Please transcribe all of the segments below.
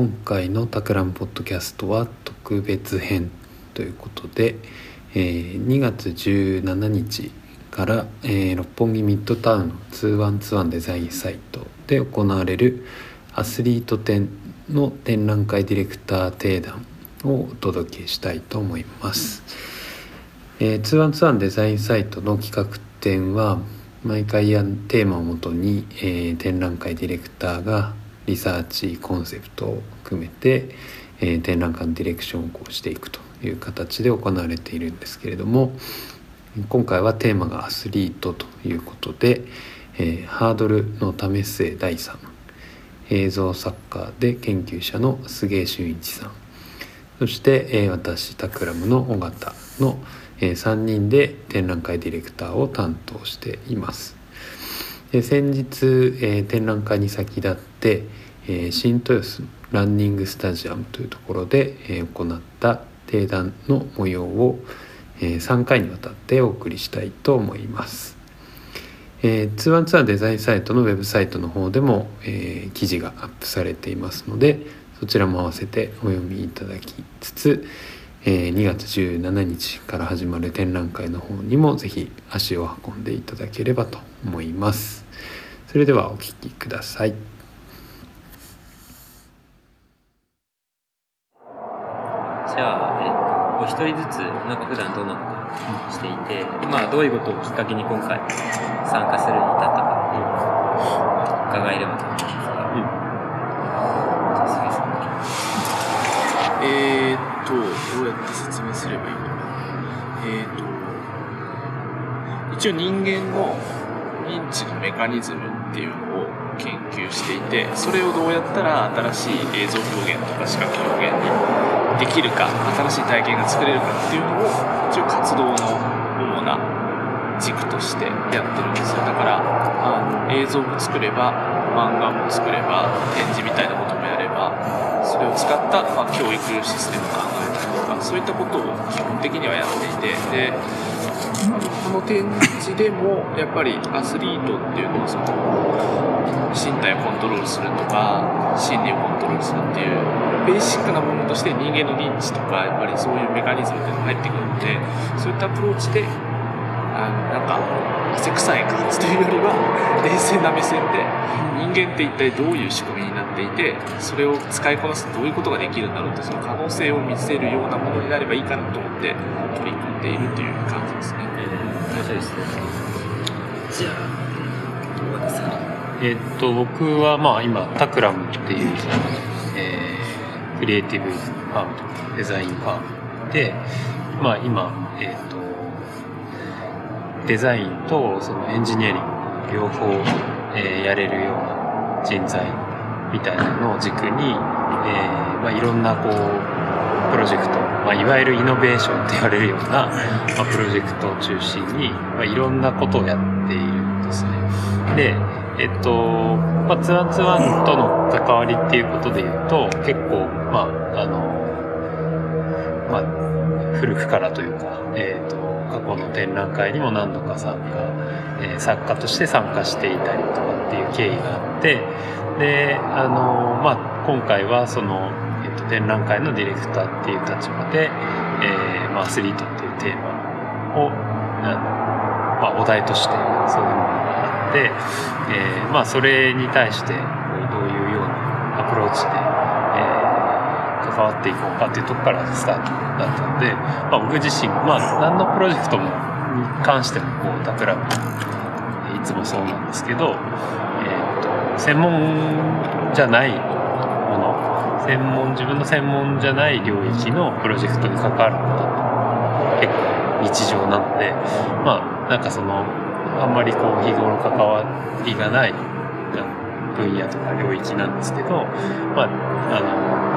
今回のタクラムポッドキャストは特別編ということで、えー、2月17日から、えー、六本木ミッドタウンの2121デザインサイトで行われるアスリート展の展覧会ディレクター定談をお届けしたいと思います。えー、2121デザインサイトの企画展は毎回やテーマをもとに、えー、展覧会ディレクターがリサーチコンセプトを組めて、えー、展覧会のディレクションをこうしていくという形で行われているんですけれども今回はテーマがアスリートということで、えー、ハードルの為末大さん映像作家で研究者の菅井俊一さんそして、えー、私タクラムの尾形の、えー、3人で展覧会ディレクターを担当しています。で先日、えー、展覧会に先立って、えー、新豊洲ランニングスタジアムというところで、えー、行った定談の模様を、え、3回にわたってお送りしたいと思います。えー、ツアーツアーデザインサイトのウェブサイトの方でも、えー、記事がアップされていますのでそちらも合わせてお読みいただきつつ、えー、2月17日から始まる展覧会の方にもぜひ足を運んでいただければと思います。それではお聴きください。じゃあ、えっと、お一人ずつ、なんか普段どんなことしていて、まあ、どういうことをきっかけに今回参加するに至ったかっていうのを伺えればと思いますが。うん、じゃあ、杉さん。えー、どうやって説明すればいいのかな。えー、っと、一応人間の認知のメカニズムっていうのを研究していてそれをどうやったら新しい映像表現とか視覚表現にできるか新しい体験が作れるかっていうのを一応活動の主な軸としてやってるんですよだからあの映像も作れば漫画も作れば展示みたいなこともやればそれを使った、まあ、教育システムを考えそういったことを基本的にはやっていてでこの展示でもやっぱりアスリートっていうのはその身体をコントロールするとか心理をコントロールするっていうベーシックなものとして人間の認知とかやっぱりそういうメカニズムっていうのが入ってくるのでそういったアプローチであのなんか汗臭い感じというよりは冷静な目線で人間って一体どういう仕組みになっていてそれを使いこなすとどういうことができるんだろうってその可能性を見せるようなものになればいいかなと思って取り組んでいるという感じですね。面白いですえっと、僕はまあ今、タクラムっていう、えー、クリエイティブファームとかデザインファームで、まあ今、えっと、デザインとそのエンジニアリング両方、えー、やれるような人材みたいなのを軸に、えーまあ、いろんなこうプロジェクト、まあ、いわゆるイノベーションと言われるような、まあ、プロジェクトを中心に、まあ、いろんなことをやっているんですね。で、えっと、まあ、ツアンツアンとの関わりっていうことで言うと、結構、まあ、あの、まあ、古くからというか、えっと、過去の展覧会にも何度か参加、えー、作家として参加していたりとかっていう経緯があってであの、まあ、今回はその、えっと、展覧会のディレクターっていう立場で、えーまあ、アスリートっていうテーマをあの、まあ、お題としてそういうものがあって、えーまあ、それに対してどういうようなアプローチで関わっていこうかっていうとこからスタートだったので、まあ、僕自身、まあ、何のプロジェクトもに関してもこう企むいつもそうなんですけど、えーと、専門じゃないもの専門自分の専門じゃない領域のプロジェクトに関わることって結構日常なのでまあなんかそのあんまりこう日頃関わりがない分野とか領域なんですけど、まあ、あの、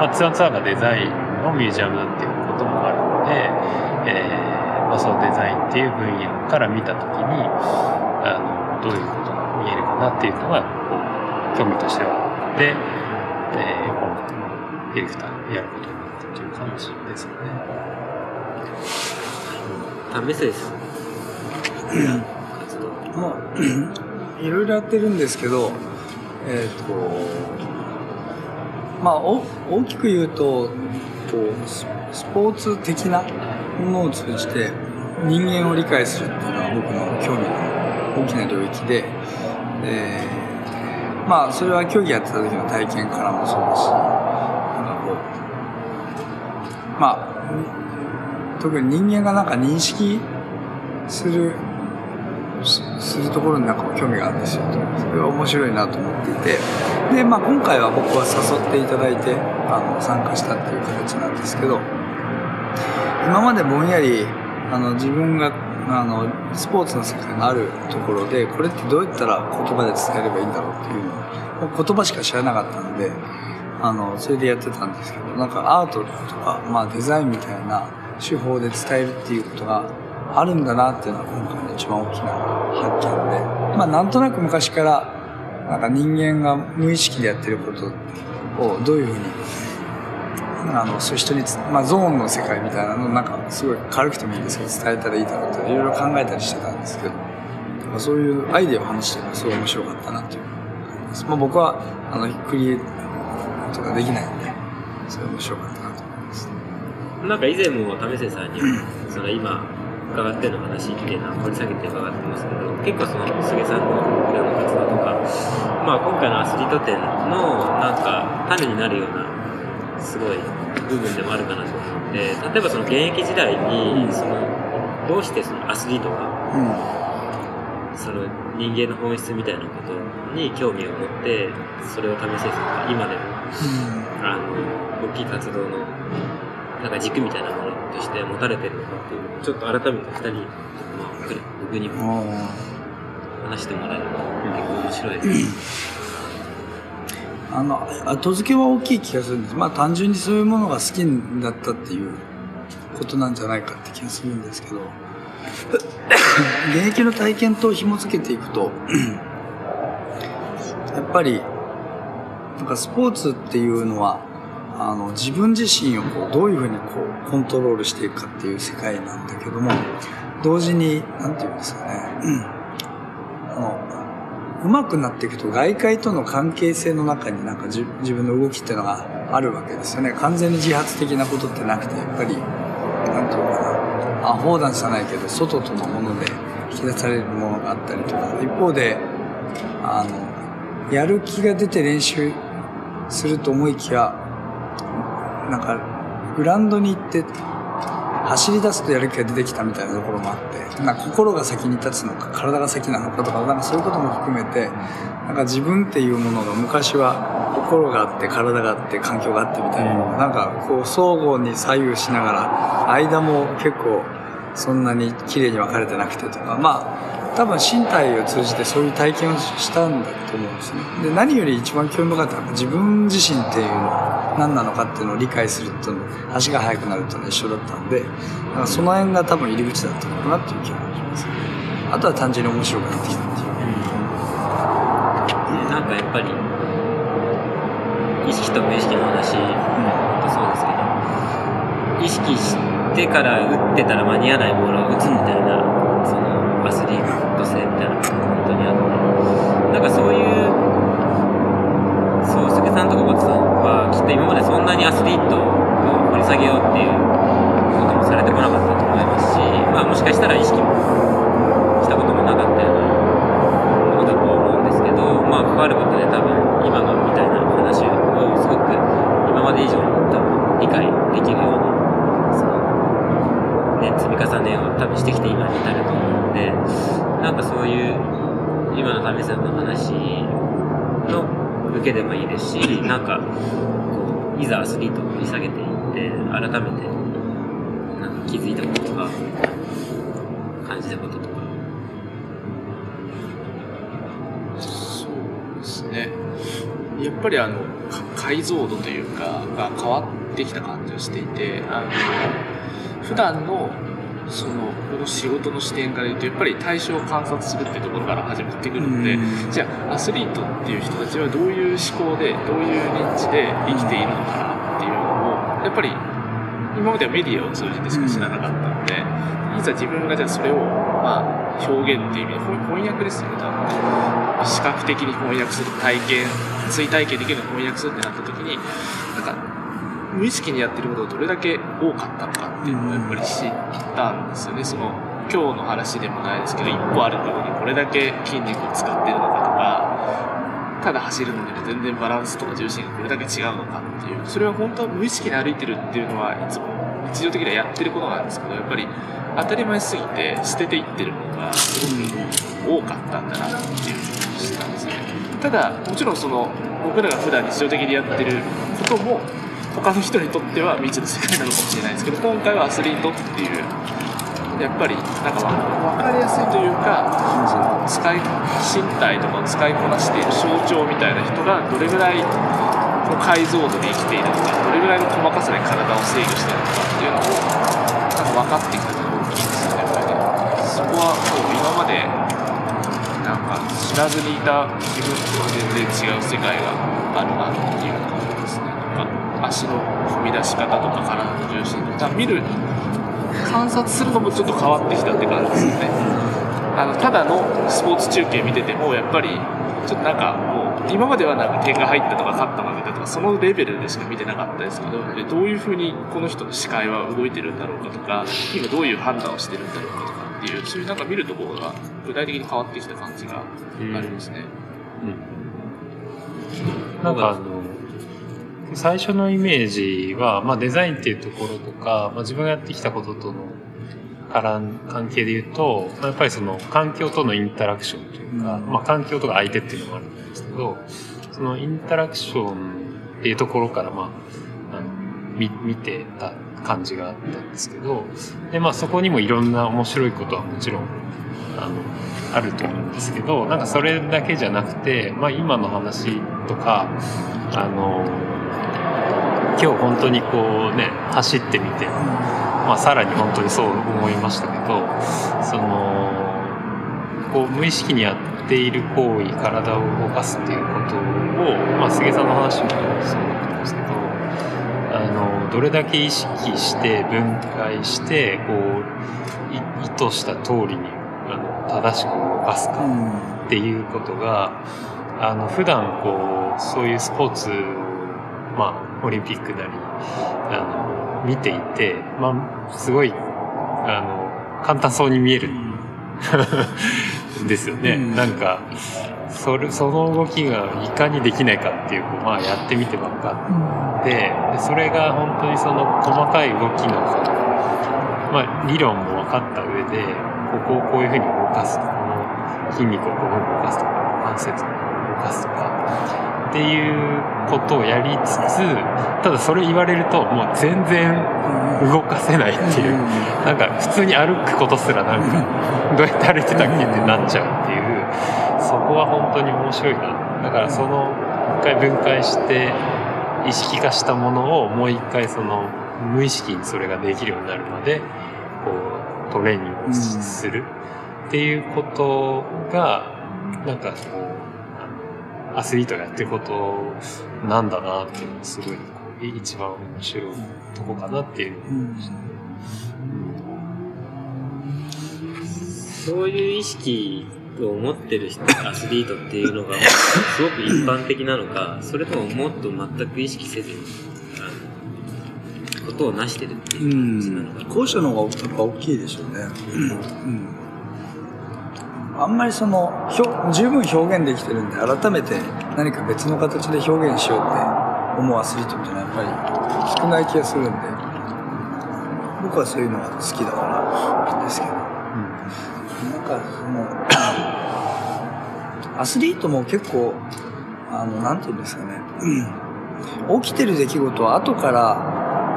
まあ、ツアーツアーがデザインのミュージアムだっていうこともあるので、えー、まあ、そのデザインっていう分野から見たときに、あの、どういうことが見えるかなっていうのが、こう、興味としてはあって、えー、今回のディレクターやることになったという感じですね。あ、メッセージ。ですまあ、いろいろやってるんですけど、えっ、ー、と、まあ大きく言うとこうスポーツ的なものを通じて人間を理解するっていうのは僕の興味の大きな領域で、えーまあそれは競技やってた時の体験からもそうだしなんかこうまあ特に人間がなんか認識するするところになんか興味があるんですよそれは面白いなと思っていて。で、まあ、今回は僕は誘っていただいてあの参加したっていう形なんですけど今までぼんやりあの自分があのスポーツの世界のあるところでこれってどうやったら言葉で伝えればいいんだろうっていうのを言葉しか知らなかったのであのそれでやってたんですけどなんかアートとか、まあ、デザインみたいな手法で伝えるっていうことがあるんだなっていうのが今回の一番大きな発見で、まあ、なんとなく昔からなんか人間が無意識でやってることをどういうふうにあのそういう人に、まあ、ゾーンの世界みたいなのなんかすごい軽くてもいいんですけど伝えたらいいだろうっていろいろ考えたりしてたんですけど、まあ、そういうアイデアを話してるのがすごい面白かったなっていう。感じです、まあ、僕はあのクリエイトができないんでそれ面白かったなと思います。なんか以前も為末さんにその今伺っての話っていうのは掘り下げて伺ってますけど結構その菅さんの裏の活動とか、まあ、今回のアスリート展のなんか種になるようなすごい部分でもあるかなと思って例えばその現役時代にそのどうしてそのアスリートがうん。その人間の本質みたいなことに興味を持ってそれを為末さんが今でもあの大きい活動のなんか軸みたいなものとして持たれてるのかっていうのをちょっと改めて二人、まあ、僕僕にもうん話してもらえれば結構面白いです。あの後付けは大きい気がするんです。まあ単純にそういうものが好きだったっていうことなんじゃないかって気がするんですけど。現役の体験と紐付けていくとやっぱりなんかスポーツっていうのはあの自分自身をこうどういうふうにこうコントロールしていくかっていう世界なんだけども同時に何て言うんですかね、うん。あの上手くなっていくと外界との関係性の中になんか自自分の動きっていうのがあるわけですよね。完全に自発的なことってなくてやっぱりなんていうかな。アホーダンじゃないけど外とのもので引き出されるものがあったりとか。一方であのやる気が出て練習すると思いきやなんかグラウンドに行って走り出すとやる気が出てきたみたいなところもあってなんか心が先に立つのか体が先なのかとかなんかそういうことも含めてなんか自分っていうものが昔は心があって体があって環境があってみたいなのがなんかこう相互に左右しながら間も結構そんなに綺麗に分かれてなくてとかまあ多分身体を通じてそういう体験をしたんだと思うんですね。で何より一番興味深かったのは自分自身っていうのは何なのかっていうのを理解すると足が速くなるというのは一緒だったんでなんかその辺が多分入り口だったのかなっていう気がします。あとは単純に面白くなってきたっていう。でなんかやっぱり意識と無意識の話とそうですけど意識してから打ってたら間に合わないボールを打つみたいなアスリート性みたいなのが本当にあってなんかそういうそう菅さんとかボツさんはきっと今までそんなにアスリートを掘り下げようっていうこともされてこなかったと思いますし、まあ、もしかしたら意識もしたこともなかったようなものだと思うんですけど、まあ、関わることで多分今のみたいな話をすごく今まで以上に多分理解できるようなその、ね、積み重ねを多分してきて今に至ると思うでなんかそういう今の為さんの話の受けでもいいですしなんかこういざアスリートを掘り下げていって改めてなんか気づいたこととか感じたこととかそうですね。やっぱりあの、解像度というか、が変わってきた感じがしていて、あの、普段の、その、この仕事の視点から言うと、やっぱり対象を観察するっていうところから始まってくるので、うん。じゃあ、アスリートっていう人たちはどういう思考で、どういう認知で生きているのかなっていうのを、やっぱり、今まではメディアを通じてしか知らなかったので、いざ自分がじゃあそれを、まあ、表現っていう意味で翻翻訳ですよね多分ね視覚的に翻訳する体験追体験できるのを翻訳するってなった時になんか無意識にやってることがどれだけ多かったのかっていうのをやっぱり知ったんですよね。その今日の話でもないですけど一歩歩くのにこれだけ筋肉を使ってるのかとかただ走るのにも全然バランスとか重心がこれだけ違うのかっていうそれは本当は無意識に歩いてるっていうのはいつも日常的にはやってることなんですけどやっぱり当たり前すぎて捨てていってるものがすごく多かったんだなっていうふうに知ったんですね。ただもちろんその僕らが普段日常的にやってることも他の人にとっては未知の世界なのかもしれないですけど今回はアスリートっていうやっぱりなんかわ分かりやすいというかその使い身体とかを使いこなしている象徴みたいな人がどれぐらいの解像度で生きているのかどれぐらいの細かさで体を制御しているのかっていうのをなんか分かってきたのが大きいですよねやっぱり。ねそこはもう今までなんか知らずにいた自分とは全然違う世界があるなっていう足の踏み出し方とか体の重心とか見る観察するのもちょっと変わってきたって感じですよね。あのただのスポーツ中継見ててもやっぱりちょっとなんかもう今まではなんか点が入ったとか勝った負けたとかそのレベルでしか見てなかったですけどでどういうふうにこの人の視界は動いてるんだろうかとか今どういう判断をしてるんだろうかとかっていうそういうなんか見るところが具体的に変わってきた感じがありますね。なんかあの最初のイメージは、まあ、デザインっていうところとか、まあ、自分がやってきたこととの関係で言うと、まあ、やっぱりその環境とのインタラクションというか、まあ、環境とか相手っていうのもあるんですけどそのインタラクションっていうところから、まあ、あの見見てた感じがあったんですけどで、まあ、そこにもいろんな面白いことはもちろんあのあると思うんですけどなんかそれだけじゃなくて、まあ、今の話とかあの今日本当にこうね走ってみて、まあ、さらに本当にそう思いましたけどそのこう無意識にやっている行為体を動かすっていうことを、まあ、菅さんの話もそうだと思うんですけどあのどれだけ意識して分解してこうい意図した通りにあの正しく動かすかっていうことがあの普段こうそういうスポーツまあオリンピックなりあの見ていて、まあ、すごいあの簡単そうに見える。んですよね。うん。なんかそれその動きがいかにできないかっていうこう、まあ、やってみて分かってでそれが本当にその細かい動きのまあ、理論も分かった上でここをこういうふうに動かすとこの筋肉をこう動かすとか関節をこう動かすとかっていうことをやりつつただそれ言われるともう全然動かせないっていう。なんか普通に歩くことすらなんかどうやって歩いてたっけってなっちゃうっていう。そこは本当に面白いな。だからその一回分解して意識化したものをもう一回その無意識にそれができるようになるまでこうトレーニングをするっていうことがなんかこうアスリートがやってることなんだなっていうのがすごいこう一番面白いとこかなっていう。のを思いましたねそういう意識を持ってる人アスリートっていうのがすごく一般的なのか それとももっと全く意識せずにことを成してるっていう感じなのかな、後者の方がやっぱ大きいでしょうね。うん。あんまりその、表十分表現できてるんで、改めて何か別の形で表現しようって思うアスリートっていうのはやっぱり少ない気がするんで、僕はそういうのが好きだからですけど。なんかその、アスリートも結構、あの、なんていうんですかね、うん起きてる出来事は後から、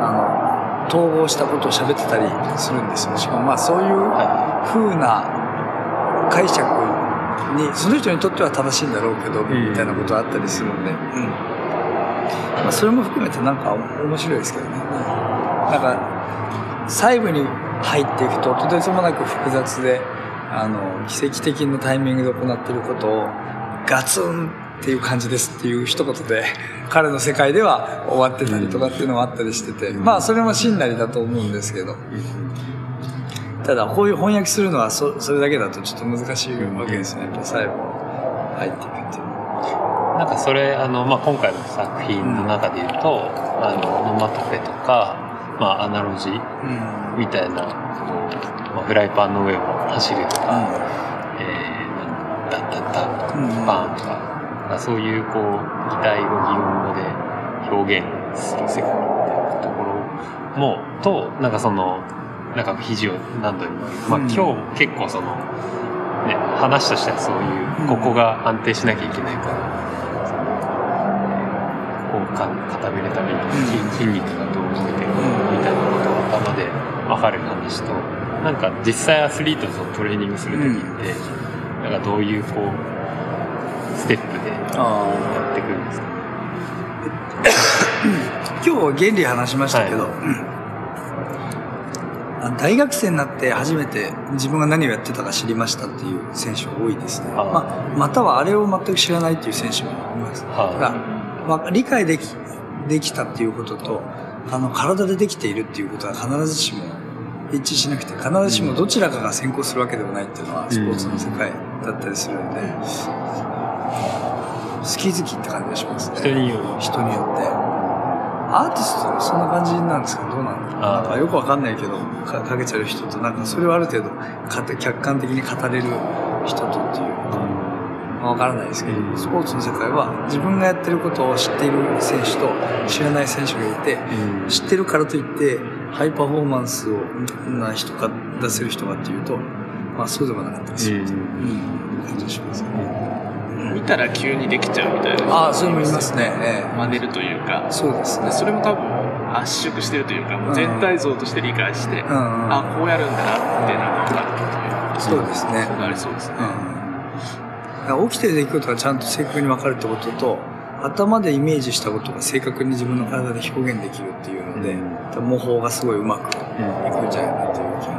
あの、統合したことを喋ってたりするんですよ。しかもまあそういう風な解釈に、その人にとっては正しいんだろうけど、ん。みたいなことがあったりするんで、うん。まあそれも含めてなんか面白いですけどね。なんか、細部に入っていくととてつもなく複雑であの奇跡的なタイミングで行っていることをガツンっていう感じですっていう一言で 彼の世界では終わってたりとかっていうのもあったりしてて、まあそれも真なりだと思うんですけどただこういう翻訳するのはそそれだけだとちょっと難しいわけですね。やっぱ最後入っていくっていう。なんかそれあの、まあ、今回の作品の中で言うと、あのオノマトペとか、まあ、アナロジーうんみたいな、こうまあ、フライパンの上を走るとか、えー、ダッダッダッとうんか、バーンとか、なんかそういうこう、擬態語、擬音語で表現する世界みたいなところも、と、なんかその、なんか肘を何度にも。まあ、うん今日結構その、ね、話としてはそういうう、ん。ここが安定しなきゃいけないから、こうか固めるために筋肉がどう動いてるうんみたいなことを頭で分かる話となんか実際アスリートとトレーニングする時って、なんかどういうこうステップでやあってくるんですかあ 今日原理話しましたけど、あ大学生になって初めて自分が何をやってたか知りましたっていう選手が多いですね、まあ、またはあれを全く知らないっていう選手もいます。はあだから、まあ、理解できできたっていうこととあの体でできているっていうことは必ずしも一致しなくて必ずしもどちらかが先行するわけでもないっていうのはスポーツの世界だったりするんで、好き好きって感じがしますね。人による。人によってアーティストもそんな感じなんですかどうなんだろう？なんかよくわかんないけどかかけちゃう人となんかそれをある程度か客観的に語れる人とっていう。のかわからないですけど、うん。スポーツの世界は自分がやってることを知っている選手と知らない選手がいてうん。知ってるからといってハイパフォーマンスをな人か出せる人かっていうとまあそうでもなかったりするっていう、うん、感じがしますね、見たら急にできちゃうみたいな。人ああそういうのもいますね。ええ。真似るというか。そうですね。それも多分圧縮してるというかもう全体像として理解して、うんうん。あこうやるんだなってなんか分かるっていうそうですね。そうなりそうですね、うん起きてる出来事がちゃんと正確に分かるってことと頭でイメージしたことが正確に自分の体で表現できるっていうので、うん。模倣がすごいうまくいくんじゃないかなという気が